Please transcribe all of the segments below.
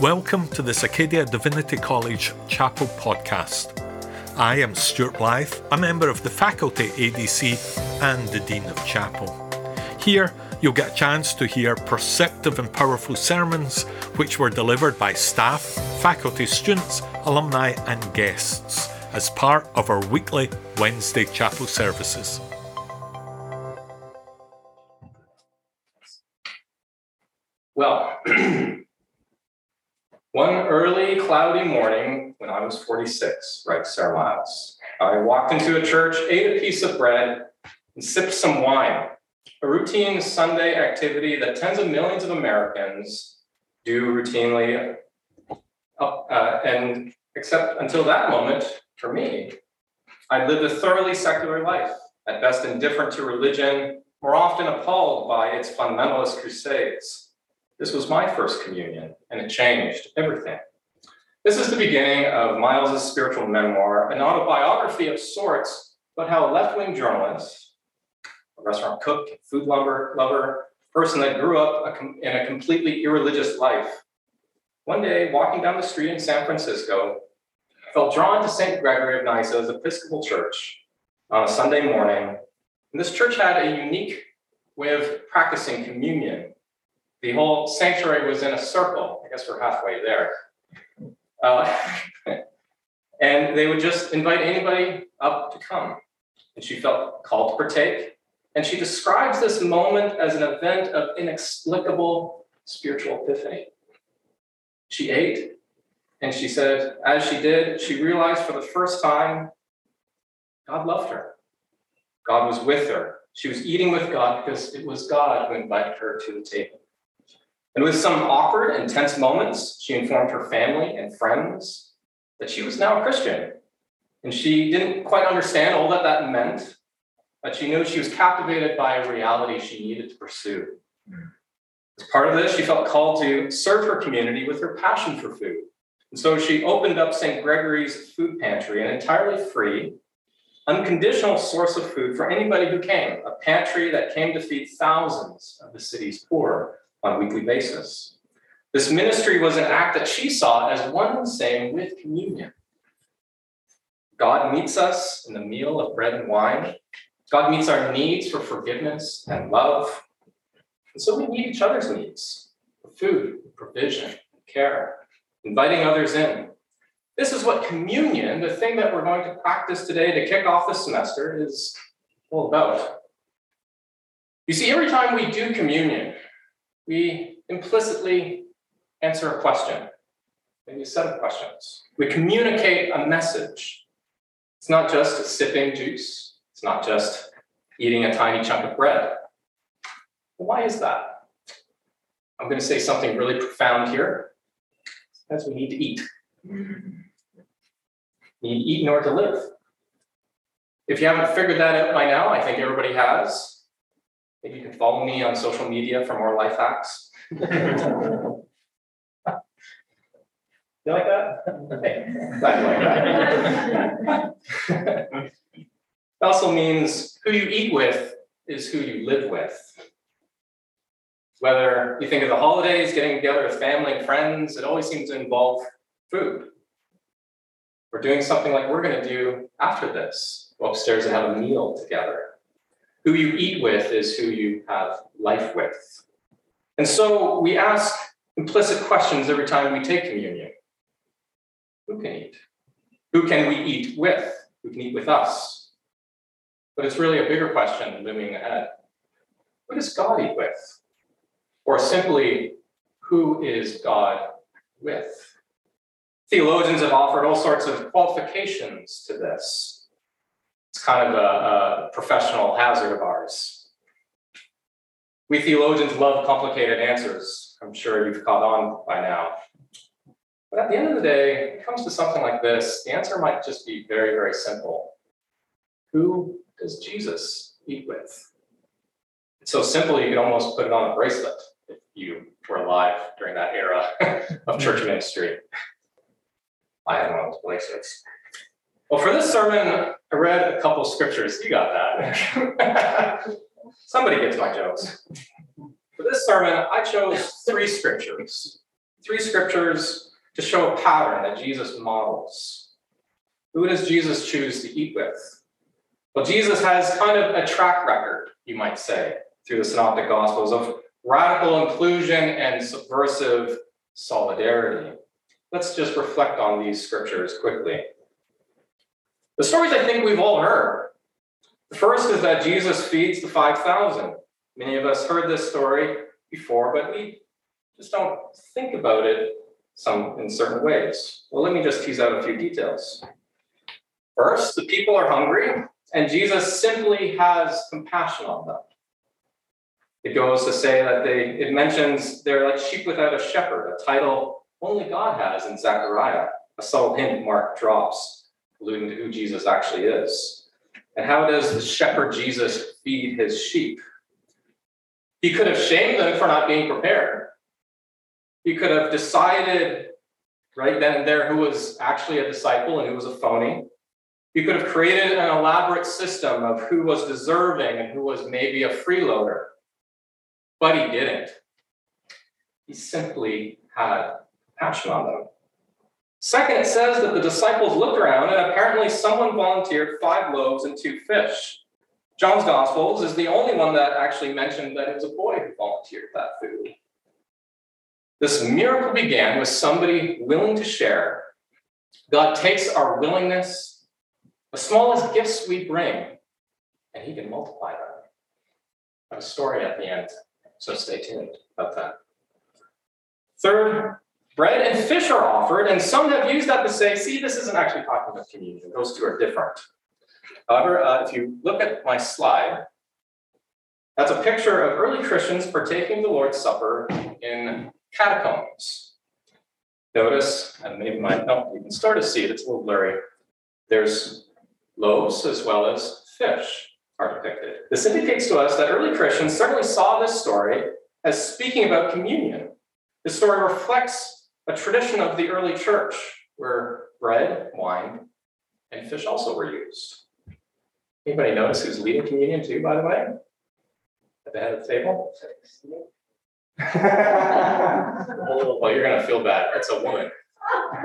Welcome to the Acadia Divinity College Chapel podcast. I am Stuart Blythe, a member of the faculty ADC and the Dean of Chapel. Here, you'll get a chance to hear perceptive and powerful sermons which were delivered by staff, faculty, students, alumni, and guests as part of our weekly Wednesday chapel services. One early cloudy morning when I was 46, writes Sara Miles, I walked into a church, ate a piece of bread, and sipped some wine, a routine Sunday activity that tens of millions of Americans do routinely. Uh, and except until that moment, for me, I lived a thoroughly secular life, at best indifferent to religion, more often appalled by its fundamentalist crusades. This was my first communion, and it changed everything. This is the beginning of Miles's spiritual memoir, an autobiography of sorts, but how a left wing journalist, a restaurant cook, food lover, lover, person that grew up in a completely irreligious life, one day walking down the street in San Francisco, felt drawn to St. Gregory of Nyssa's Episcopal Church on a Sunday morning. And this church had a unique way of practicing communion the whole sanctuary was in a circle. I guess we're halfway there. Uh, and they would just invite anybody up to come. And she felt called to partake. And she describes this moment as an event of inexplicable spiritual epiphany. She ate, and she said, as she did, she realized for the first time God loved her. God was with her. She was eating with God because it was God who invited her to the table. And with some awkward and tense moments, she informed her family and friends that she was now a Christian. And she didn't quite understand all that that meant, but she knew she was captivated by a reality she needed to pursue. As part of this, she felt called to serve her community with her passion for food. And so she opened up St. Gregory's food pantry, an entirely free, unconditional source of food for anybody who came, a pantry that came to feed thousands of the city's poor on a weekly basis. This ministry was an act that she saw as one and same with communion. God meets us in the meal of bread and wine. God meets our needs for forgiveness and love. And so we meet each other's needs for food, provision, care, inviting others in. This is what communion, the thing that we're going to practice today to kick off the semester, is all about. You see, every time we do communion, we implicitly answer a question, maybe a set of questions. We communicate a message. It's not just sipping juice, it's not just eating a tiny chunk of bread. why is that? I'm going to say something really profound here. Because we need to eat. We need to eat in order to live. If you haven't figured that out by now, I think everybody has. Maybe you can follow me on social media for more life hacks. you like that? Okay, like that. it also means who you eat with is who you live with. Whether you think of the holidays, getting together with family and friends, it always seems to involve food. We're doing something like we're going to do after this go upstairs and have a meal together. Who you eat with is who you have life with. And so we ask implicit questions every time we take communion. Who can eat? Who can we eat with? Who can eat with us? But it's really a bigger question looming ahead. Who does God eat with? Or simply, who is God with? Theologians have offered all sorts of qualifications to this kind of a, a professional hazard of ours. We theologians love complicated answers. I'm sure you've caught on by now. But at the end of the day, when it comes to something like this, the answer might just be very, very simple. Who does Jesus eat with? It's so simple you could almost put it on a bracelet if you were alive during that era of church mm-hmm. ministry. I had one of those bracelets. Well, for this sermon, I read a couple scriptures. You got that. Somebody gets my jokes. For this sermon, I chose three scriptures. three scriptures to show a pattern that Jesus models. Who does Jesus choose to eat with? Well, Jesus has kind of a track record, you might say, through the Synoptic Gospels of radical inclusion and subversive solidarity. Let's just reflect on these scriptures quickly. The stories I think we've all heard. The first is that Jesus feeds the 5,000. Many of us heard this story before, but we just don't think about it some in certain ways. Well, let me just tease out a few details. First, the people are hungry, and Jesus simply has compassion on them. It goes to say that they, it mentions they're like sheep without a shepherd, a title only God has in Zechariah, a subtle hint Mark drops, alluding to who Jesus actually is. And how does the shepherd Jesus feed his sheep? He could have shamed them for not being prepared. He could have decided right then and there who was actually a disciple and who was a phony. He could have created an elaborate system of who was deserving and who was maybe a freeloader. But he didn't. He simply had passion on them. Second, it says that the disciples looked around and apparently someone volunteered five loaves and two fish. John's Gospels is the only one that actually mentioned that it was a boy who volunteered that food. This miracle began with somebody willing to share. God takes our willingness, the smallest gifts we bring, and He can multiply them. I have a story at the end, so stay tuned about that. Third, bread and fish are offered, and some have used that to say, see, this isn't actually talking about communion. Those two are different. However, uh, if you look at my slide, that's a picture of early Christians partaking the Lord's Supper in catacombs. Notice, and maybe my, no, you can start to see it, it's a little blurry. There's loaves as well as fish are depicted. This indicates to us that early Christians certainly saw this story as speaking about communion. The story reflects a tradition of the early church where bread, wine, and fish also were used. Anybody notice who's leading communion too, by the way? At the head of the table? well, you're going to feel bad. It's a woman.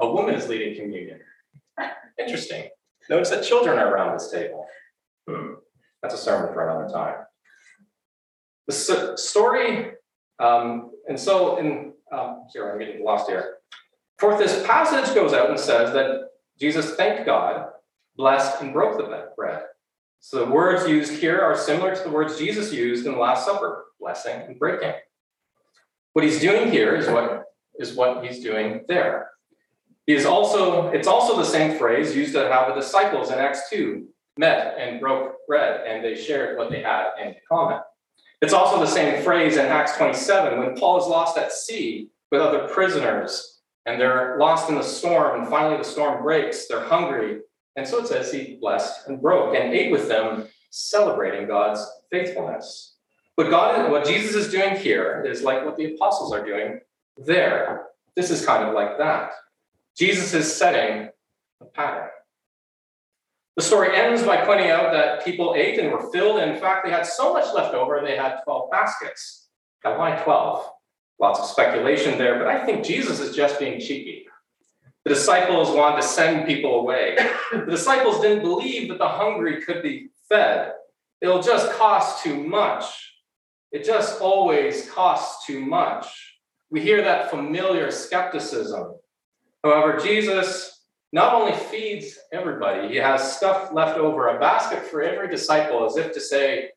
a woman is leading communion. Interesting. Notice that children are around this table. Hmm. That's a sermon for another time. The story, um, and so in, um, here, I'm getting lost here. Fourth, this passage goes out and says that Jesus thanked God blessed and broke the bread. So the words used here are similar to the words Jesus used in the Last Supper, blessing and breaking. What he's doing here is what is what he's doing there. He is also, it's also the same phrase used to how the disciples in Acts 2 met and broke bread and they shared what they had in common. It's also the same phrase in Acts 27 when Paul is lost at sea with other prisoners and they're lost in the storm and finally the storm breaks, they're hungry and so it says he blessed and broke and ate with them, celebrating God's faithfulness. But God, what Jesus is doing here is like what the apostles are doing there. This is kind of like that. Jesus is setting a pattern. The story ends by pointing out that people ate and were filled. In fact, they had so much left over, they had 12 baskets. Now, why 12? Lots of speculation there, but I think Jesus is just being cheeky. The disciples wanted to send people away. The disciples didn't believe that the hungry could be fed. It'll just cost too much. It just always costs too much. We hear that familiar skepticism. However, Jesus not only feeds everybody, he has stuff left over, a basket for every disciple, as if to say,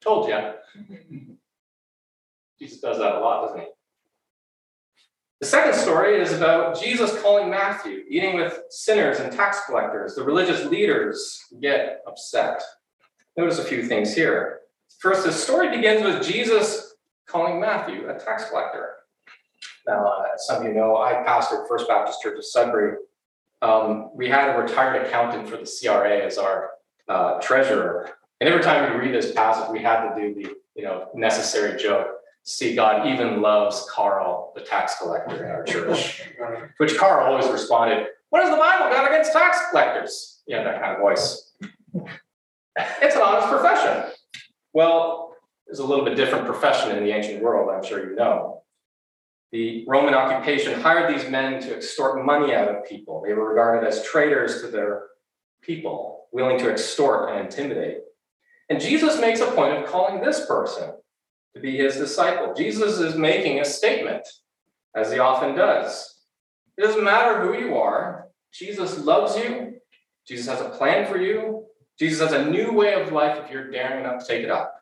Told you. Jesus does that a lot, doesn't he? The second story is about Jesus calling Matthew, eating with sinners and tax collectors. The religious leaders get upset. Notice a few things here. First, the story begins with Jesus calling Matthew a tax collector. Now, uh, as some of you know, I pastored First Baptist Church of Sudbury. Um, we had a retired accountant for the CRA as our uh, treasurer. And every time we read this passage, we had to do the you know necessary joke see God even loves Carl, the tax collector in our church. Which Carl always responded, What has the Bible got against tax collectors? Yeah, that kind of voice. It's an honest profession. Well, there's a little bit different profession in the ancient world, I'm sure you know. The Roman occupation hired these men to extort money out of people. They were regarded as traitors to their people, willing to extort and intimidate. And Jesus makes a point of calling this person to be his disciple. Jesus is making a statement, as he often does. It doesn't matter who you are, Jesus loves you, Jesus has a plan for you, Jesus has a new way of life if you're daring enough to take it up.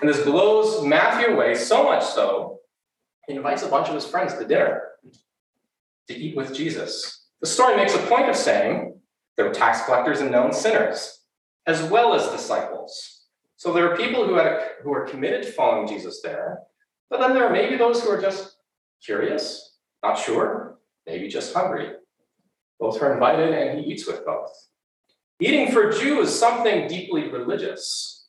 And this blows Matthew away so much so, he invites a bunch of his friends to dinner to eat with Jesus. The story makes a point of saying there were tax collectors and known sinners, as well as disciples. So there are people who, had who are committed to following Jesus there, but then there are maybe those who are just curious, not sure, maybe just hungry. Both are invited, and he eats with both. Eating for a Jew is something deeply religious.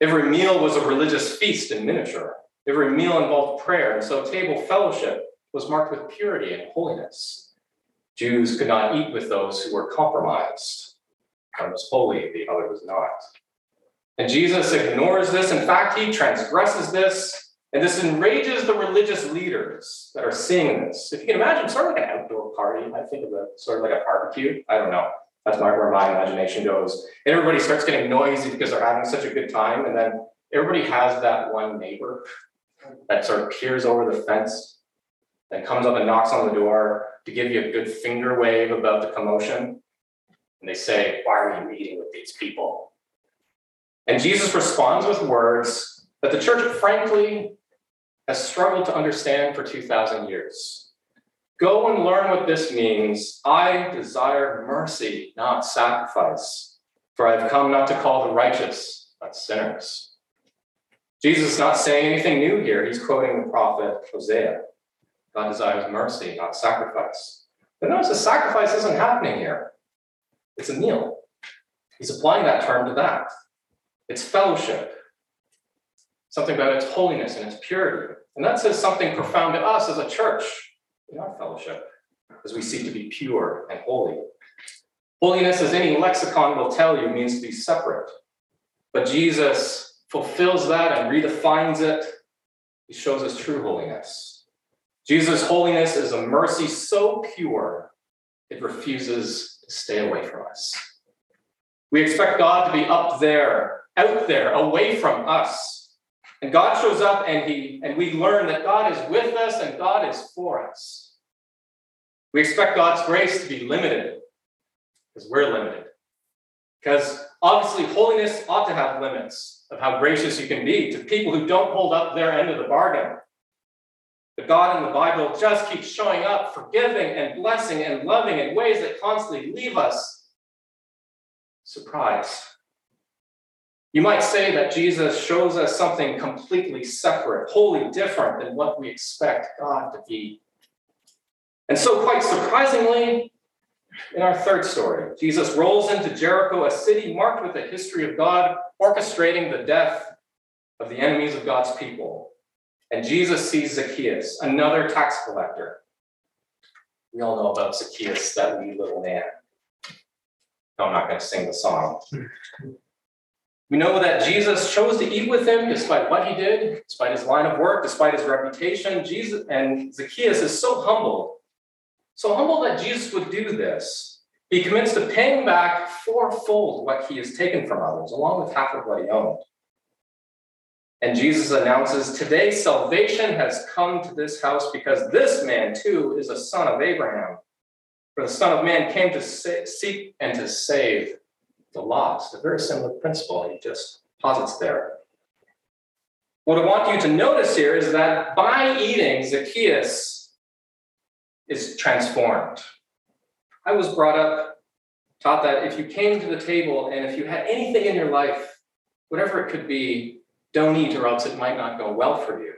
Every meal was a religious feast in miniature. Every meal involved prayer, and so table fellowship was marked with purity and holiness. Jews could not eat with those who were compromised. One was holy, the other was not. And Jesus ignores this. In fact, he transgresses this. And this enrages the religious leaders that are seeing this. If you can imagine, sort of like an outdoor party, I think of it sort of like a barbecue. I don't know. That's where my imagination goes. And everybody starts getting noisy because they're having such a good time. And then everybody has that one neighbor that sort of peers over the fence and comes up and knocks on the door to give you a good finger wave about the commotion. And they say, Why are you meeting with these people? And Jesus responds with words that the church, frankly, has struggled to understand for 2,000 years. Go and learn what this means. I desire mercy, not sacrifice, for I've come not to call the righteous, but sinners. Jesus is not saying anything new here. He's quoting the prophet Hosea. God desires mercy, not sacrifice. But notice the sacrifice isn't happening here. It's a meal. He's applying that term to that. It's fellowship, something about its holiness and its purity. And that says something profound to us as a church in our fellowship as we seek to be pure and holy. Holiness, as any lexicon will tell you, means to be separate. But Jesus fulfills that and redefines it. He shows us true holiness. Jesus' holiness is a mercy so pure it refuses to stay away from us. We expect God to be up there, out there, away from us. And God shows up and he and we learn that God is with us and God is for us. We expect God's grace to be limited because we're limited. Because obviously holiness ought to have limits of how gracious you can be to people who don't hold up their end of the bargain. But God in the Bible just keeps showing up, forgiving and blessing and loving in ways that constantly leave us surprised. You might say that Jesus shows us something completely separate, wholly different than what we expect God to be. And so, quite surprisingly, in our third story, Jesus rolls into Jericho, a city marked with a history of God orchestrating the death of the enemies of God's people. And Jesus sees Zacchaeus, another tax collector. We all know about Zacchaeus, that wee little man. No, I'm not going to sing the song. We know that Jesus chose to eat with him despite what he did, despite his line of work, despite his reputation. Jesus and Zacchaeus is so humble, so humble that Jesus would do this. He commits to paying back fourfold what he has taken from others, along with half of what he owned. And Jesus announces, Today salvation has come to this house because this man too is a son of Abraham. For the Son of Man came to seek and to save the lost. A very similar principle he just posits there. What I want you to notice here is that by eating, Zacchaeus is transformed. I was brought up, taught that if you came to the table and if you had anything in your life, whatever it could be, don't eat or else it might not go well for you.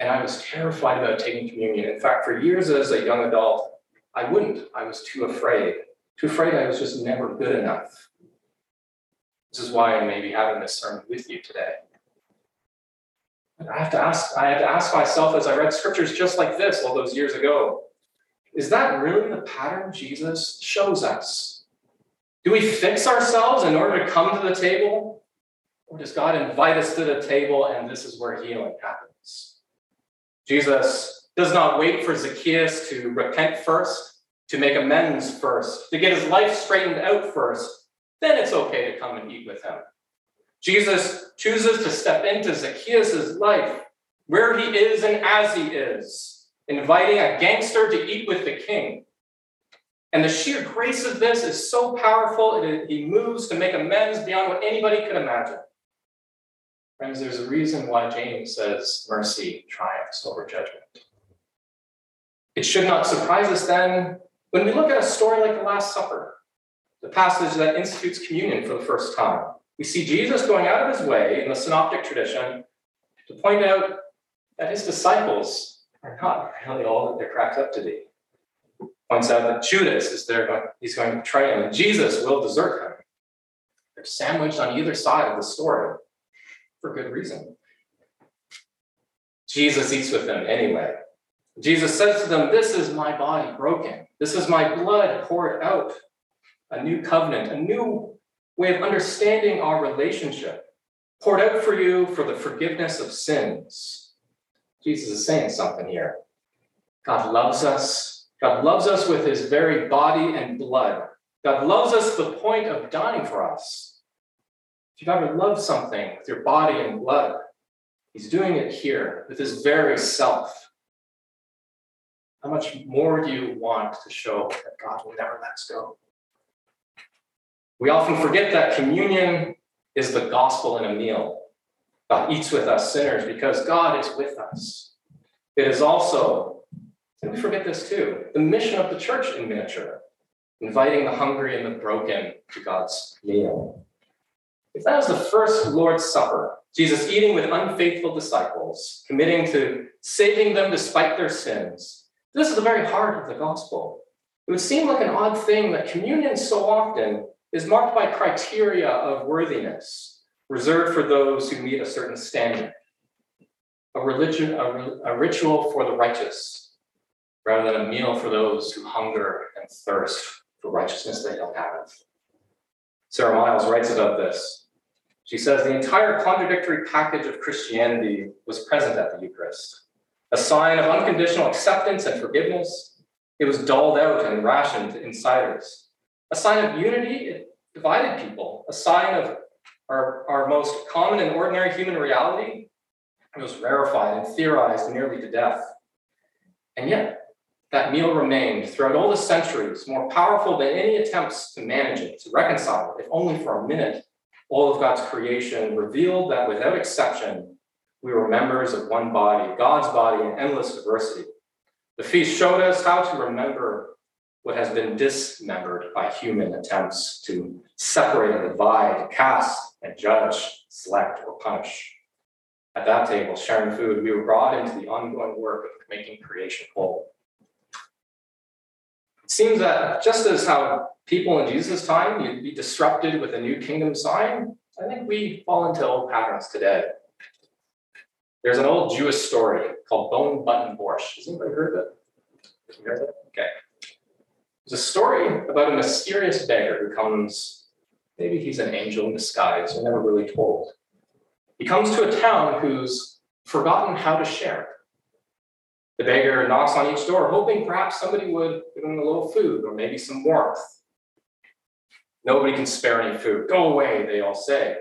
And I was terrified about taking communion. In fact, for years as a young adult, I wouldn't. I was too afraid too afraid I was just never good enough. This is why I may be having this sermon with you today. I have to ask, I have to ask myself as I read scriptures just like this all those years ago, is that really the pattern Jesus shows us? Do we fix ourselves in order to come to the table? Or does God invite us to the table and this is where healing happens? Jesus does not wait for Zacchaeus to repent first, to make amends first, to get his life straightened out first. Then it's okay to come and eat with him. Jesus chooses to step into Zacchaeus' life where he is and as he is, inviting a gangster to eat with the king. And the sheer grace of this is so powerful, it, he moves to make amends beyond what anybody could imagine. Friends, there's a reason why James says mercy triumphs over judgment. It should not surprise us then when we look at a story like the Last Supper, the passage that institutes communion for the first time. We see Jesus going out of his way in the synoptic tradition to point out that his disciples are not really all that they're cracked up to be. Points out that Judas is there, he's going to betray him, and Jesus will desert him. They're sandwiched on either side of the story for good reason. Jesus eats with them anyway. Jesus says to them, This is my body broken. This is my blood poured out. A new covenant, a new way of understanding our relationship, poured out for you for the forgiveness of sins. Jesus is saying something here. God loves us. God loves us with his very body and blood. God loves us to the point of dying for us. If you've ever loved something with your body and blood, he's doing it here with his very self. How much more do you want to show that God will never let us go? We often forget that communion is the gospel in a meal. God eats with us sinners because God is with us. It is also, and we forget this too, the mission of the church in miniature, inviting the hungry and the broken to God's meal. If that was the first Lord's Supper, Jesus eating with unfaithful disciples, committing to saving them despite their sins, this is the very heart of the gospel. It would seem like an odd thing that communion so often is marked by criteria of worthiness, reserved for those who meet a certain standard. A religion, a, a ritual for the righteous, rather than a meal for those who hunger and thirst for righteousness they don't have. Sara Miles writes about this. She says the entire contradictory package of Christianity was present at the Eucharist. A sign of unconditional acceptance and forgiveness, it was dulled out and rationed to insiders. A sign of unity, it divided people. A sign of our, our most common and ordinary human reality, it was rarefied and theorized nearly to death. And yet, that meal remained throughout all the centuries more powerful than any attempts to manage it, to reconcile it, if only for a minute. All of God's creation revealed that without exception, we were members of one body, God's body in endless diversity. The feast showed us how to remember what has been dismembered by human attempts to separate and divide, cast and judge, select or punish. At that table, sharing food, we were brought into the ongoing work of making creation whole. It seems that just as how people in Jesus' time you'd be disrupted with a new kingdom sign, I think we fall into old patterns today. There's an old Jewish story called Bone Button Borscht. Has anybody heard of it? Heard it? Okay. There's a story about a mysterious beggar who comes, maybe he's an angel in disguise, we're never really told. He comes to a town who's forgotten how to share. The beggar knocks on each door, hoping perhaps somebody would give him a little food or maybe some warmth. Nobody can spare any food. Go away, they all say.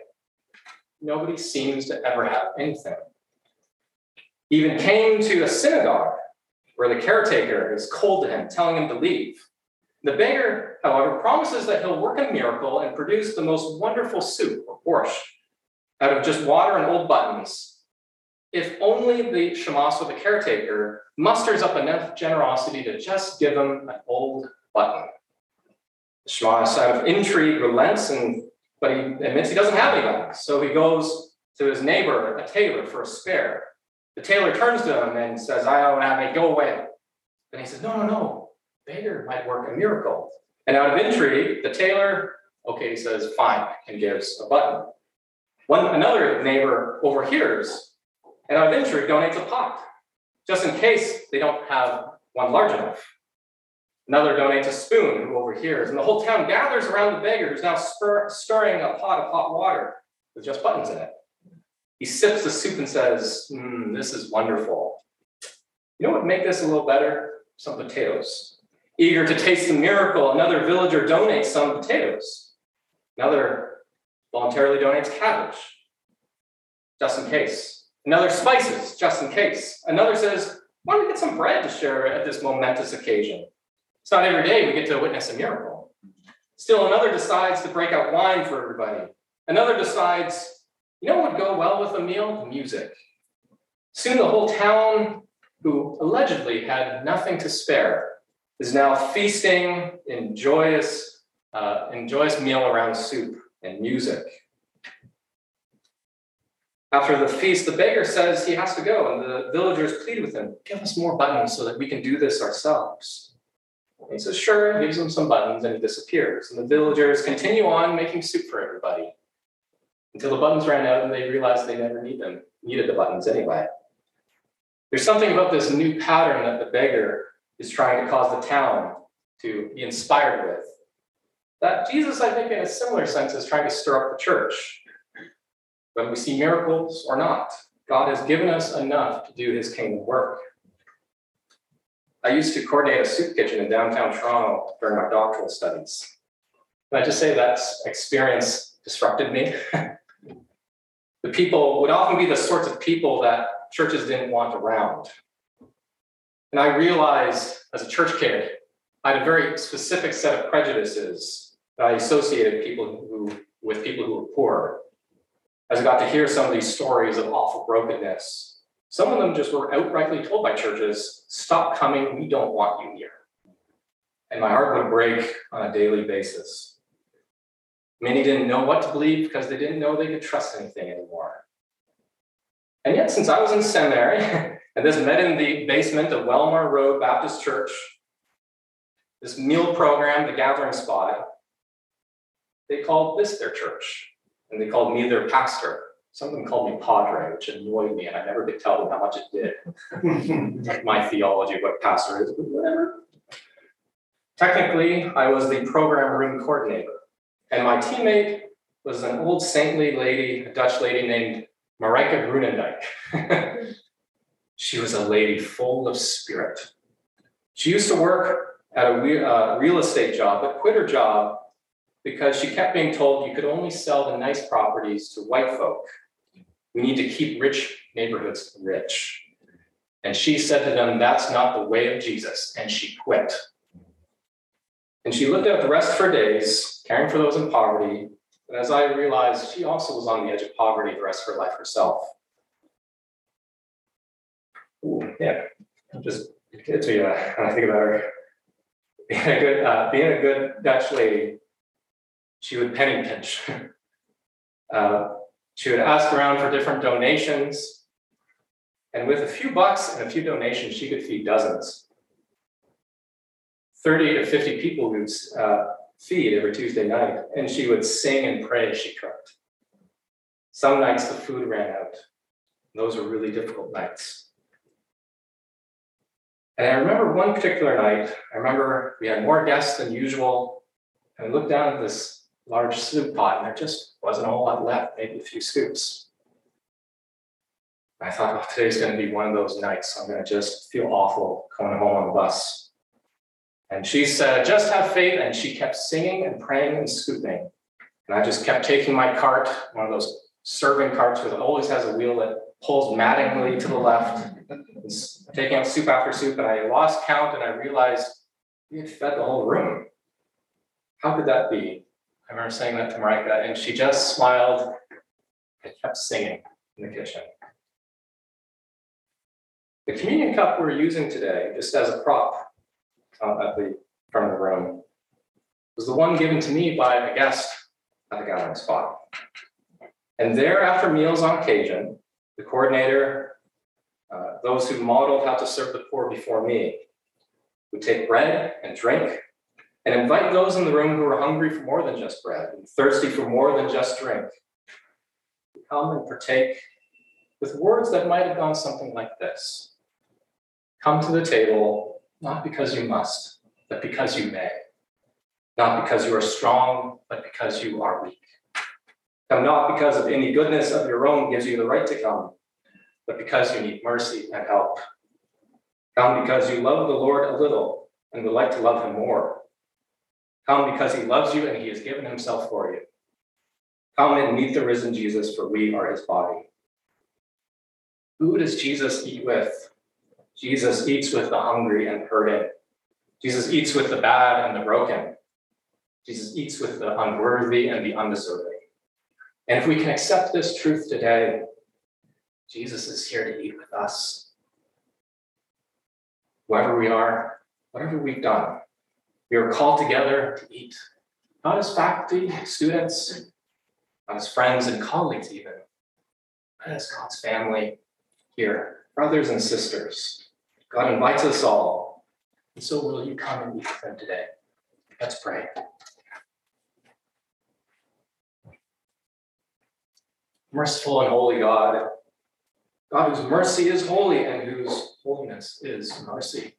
Nobody seems to ever have anything. He even came to a synagogue where the caretaker is cold to him, telling him to leave. The beggar, however, promises that he'll work a miracle and produce the most wonderful soup or borscht out of just water and old buttons, if only the shemasa, the caretaker, musters up enough generosity to just give him an old button. The shemasa, out of intrigue, relents, and but he admits he doesn't have any buttons. So he goes to his neighbor, a tailor, for a spare. The tailor turns to him and says, I don't have any, go away. And he says, No, no, no. Beggar might work a miracle. And out of intrigue, the tailor, okay, says, fine, and gives a button. One another neighbor overhears, and out of intrigue donates a pot, just in case they don't have one large enough. Another donates a spoon who overhears, and the whole town gathers around the beggar who's now spur- stirring a pot of hot water with just buttons in it. He sips the soup and says, mm, This is wonderful. You know what would make this a little better? Some potatoes. Eager to taste the miracle, another villager donates some potatoes. Another voluntarily donates cabbage, just in case. Another spices, just in case. Another says, why don't we get some bread to share at this momentous occasion? It's not every day we get to witness a miracle. Still, another decides to break out wine for everybody. Another decides, you know what would go well with a meal? Music. Soon the whole town, who allegedly had nothing to spare, is now feasting in joyous, uh, in joyous meal around soup and music. After the feast, the beggar says he has to go, and the villagers plead with him, Give us more buttons so that we can do this ourselves. He says, Sure, gives them some buttons, and he disappears. And the villagers continue on making soup for everybody until the buttons ran out and they realized they never need them, needed the buttons anyway. There's something about this new pattern that the beggar is trying to cause the town to be inspired with. That Jesus, I think, in a similar sense, is trying to stir up the church whether we see miracles or not. God has given us enough to do his kingdom work. I used to coordinate a soup kitchen in downtown Toronto during my doctoral studies. And I just say that experience disrupted me. the people would often be the sorts of people that churches didn't want around. And I realized as a church kid, I had a very specific set of prejudices that I associated people who, with people who were poor as I got to hear some of these stories of awful brokenness, some of them just were outrightly told by churches, stop coming, we don't want you here. And my heart would break on a daily basis. Many didn't know what to believe because they didn't know they could trust anything anymore. And yet, since I was in seminary, and this met in the basement of Walmer Road Baptist Church, this meal program, the gathering spot, they called this their church and they called me their pastor. Some of them called me padre, which annoyed me, and I never could tell them how much it did. My theology of what pastor is, but whatever. Technically, I was the program room coordinator, and my teammate was an old saintly lady, a Dutch lady named Marika Grunendijk. she was a lady full of spirit. She used to work at a uh, real estate job, but quit her job because she kept being told you could only sell the nice properties to white folk. We need to keep rich neighborhoods rich. And she said to them, That's not the way of Jesus. And she quit. And she lived out the rest of her days caring for those in poverty. And as I realized, she also was on the edge of poverty the rest of her life herself. Ooh, yeah, just get to you when I think about her. Being a good, uh, being a good Dutch lady, she would penny pinch. uh, she would ask around for different donations. And with a few bucks and a few donations, she could feed dozens. 30 to 50 people would uh, feed every Tuesday night, and she would sing and pray as she cooked. Some nights the food ran out. Those were really difficult nights. And I remember one particular night, I remember we had more guests than usual, and I looked down at this large soup pot, and there just wasn't a whole lot left, maybe a few scoops. I thought, well, today's going to be one of those nights. I'm going to just feel awful coming home on the bus. And she said, just have faith. And she kept singing and praying and scooping. And I just kept taking my cart, one of those serving carts with always has a wheel that pulls mattingly to the left, taking out soup after soup. And I lost count and I realized we had fed the whole room. How could that be? I remember saying that to Marika, and she just smiled and kept singing in the kitchen. The communion cup we're using today, just as a prop uh, at the front of the room, was the one given to me by a guest at the gathering spot. And there, after meals on Cajun, the coordinator, uh, those who modeled how to serve the poor before me, would take bread and drink and invite those in the room who are hungry for more than just bread and thirsty for more than just drink to come and partake with words that might have gone something like this Come to the table, not because you must, but because you may. Not because you are strong, but because you are weak. Come not because of any goodness of your own gives you the right to come, but because you need mercy and help. Come because you love the Lord a little and would like to love him more. Come because he loves you and he has given himself for you. Come and meet the risen Jesus, for we are his body. Who does Jesus eat with? Jesus eats with the hungry and hurting. Jesus eats with the bad and the broken. Jesus eats with the unworthy and the undeserving. And if we can accept this truth today, Jesus is here to eat with us. Whoever we are, whatever we've done, we are called together to eat, not as faculty, students, not as friends and colleagues, even, but as God's family here, brothers and sisters. God invites us all, and so will you come and meet with them today. Let's pray. Merciful and holy God, God whose mercy is holy and whose holiness is mercy.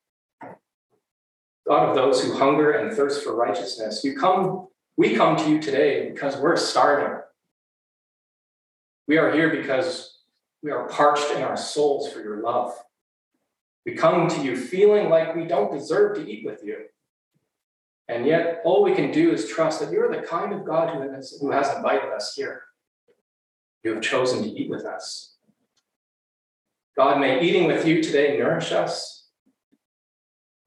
God of those who hunger and thirst for righteousness, you come, we come to you today because we're starving. We are here because we are parched in our souls for your love. We come to you feeling like we don't deserve to eat with you. And yet, all we can do is trust that you're the kind of God who has, who has invited us here. You have chosen to eat with us. God, may eating with you today nourish us.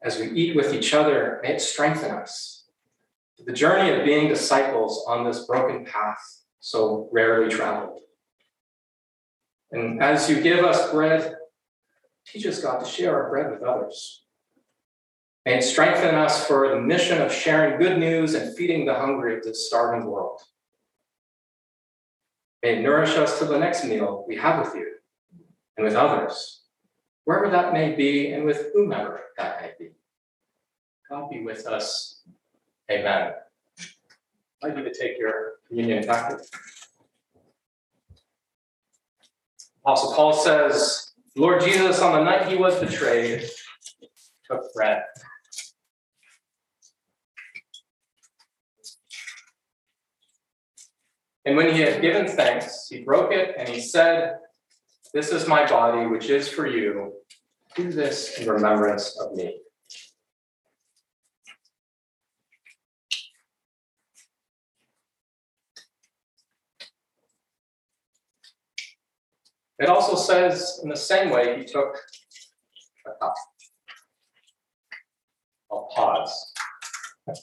As we eat with each other, may it strengthen us. The journey of being disciples on this broken path so rarely traveled. And as you give us bread, teach us, God, to share our bread with others. May it strengthen us for the mission of sharing good news and feeding the hungry of this starving world. May it nourish us to the next meal we have with you and with others, wherever that may be and with whomever that may be. God be with us. Amen. I'd like you to take your communion packet. Apostle Paul says, Lord Jesus, on the night he was betrayed, took bread. And when he had given thanks, he broke it and he said, This is my body, which is for you. Do this in remembrance of me. It also says, in the same way, he took a cup. I'll pause. I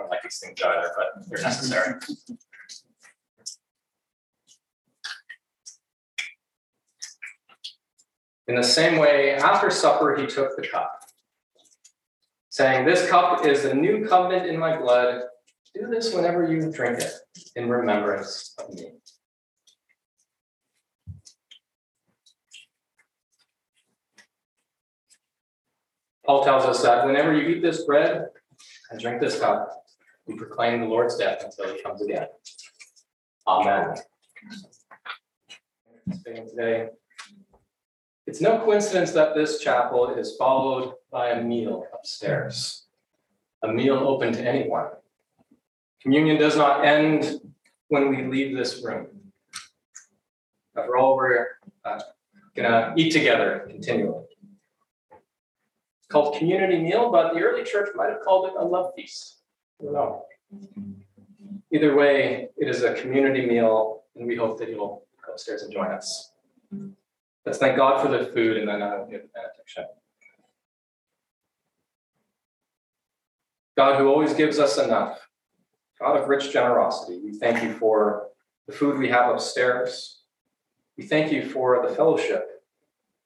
don't like these things either, but they're necessary. In the same way, after supper, he took the cup, saying, This cup is the new covenant in my blood. Do this whenever you drink it in remembrance of me. Paul tells us that whenever you eat this bread and drink this cup, we proclaim the Lord's death until he comes again. Amen. Today, it's no coincidence that this chapel is followed by a meal upstairs, a meal open to anyone. Communion does not end when we leave this room. After all, we're uh, going to eat together continually. It's called community meal, but the early church might have called it a love feast. I don't know. Either way, it is a community meal, and we hope that you'll go upstairs and join us. Let's thank God for the food and then I'll give the benediction. God, who always gives us enough, God of rich generosity, we thank you for the food we have upstairs. We thank you for the fellowship.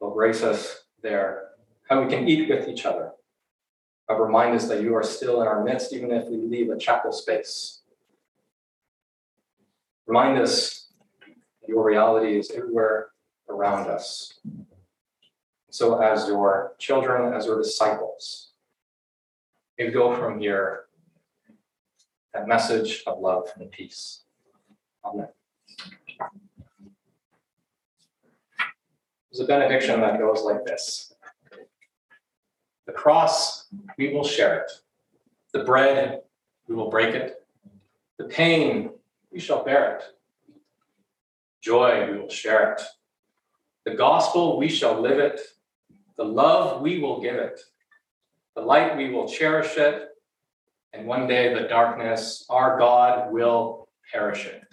Will grace us there, how we can eat with each other. God, remind us that you are still in our midst, even if we leave a chapel space. Remind us your reality is everywhere around us. So, as your children, as your disciples, may go from here that message of love and peace. Amen. There's a benediction that goes like this The cross, we will share it. The bread, we will break it. The pain, we shall bear it. Joy, we will share it. The gospel, we shall live it. The love we will give it. The light we will cherish it. And one day the darkness, our God will perish it.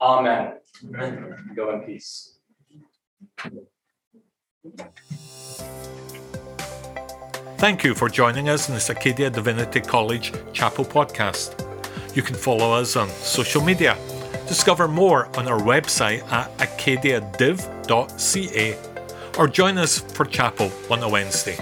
Amen. Amen. Go in peace. Thank you for joining us in this Acadia Divinity College Chapel podcast. You can follow us on social media. Discover more on our website at acadiadiv.ca or join us for chapel on a Wednesday.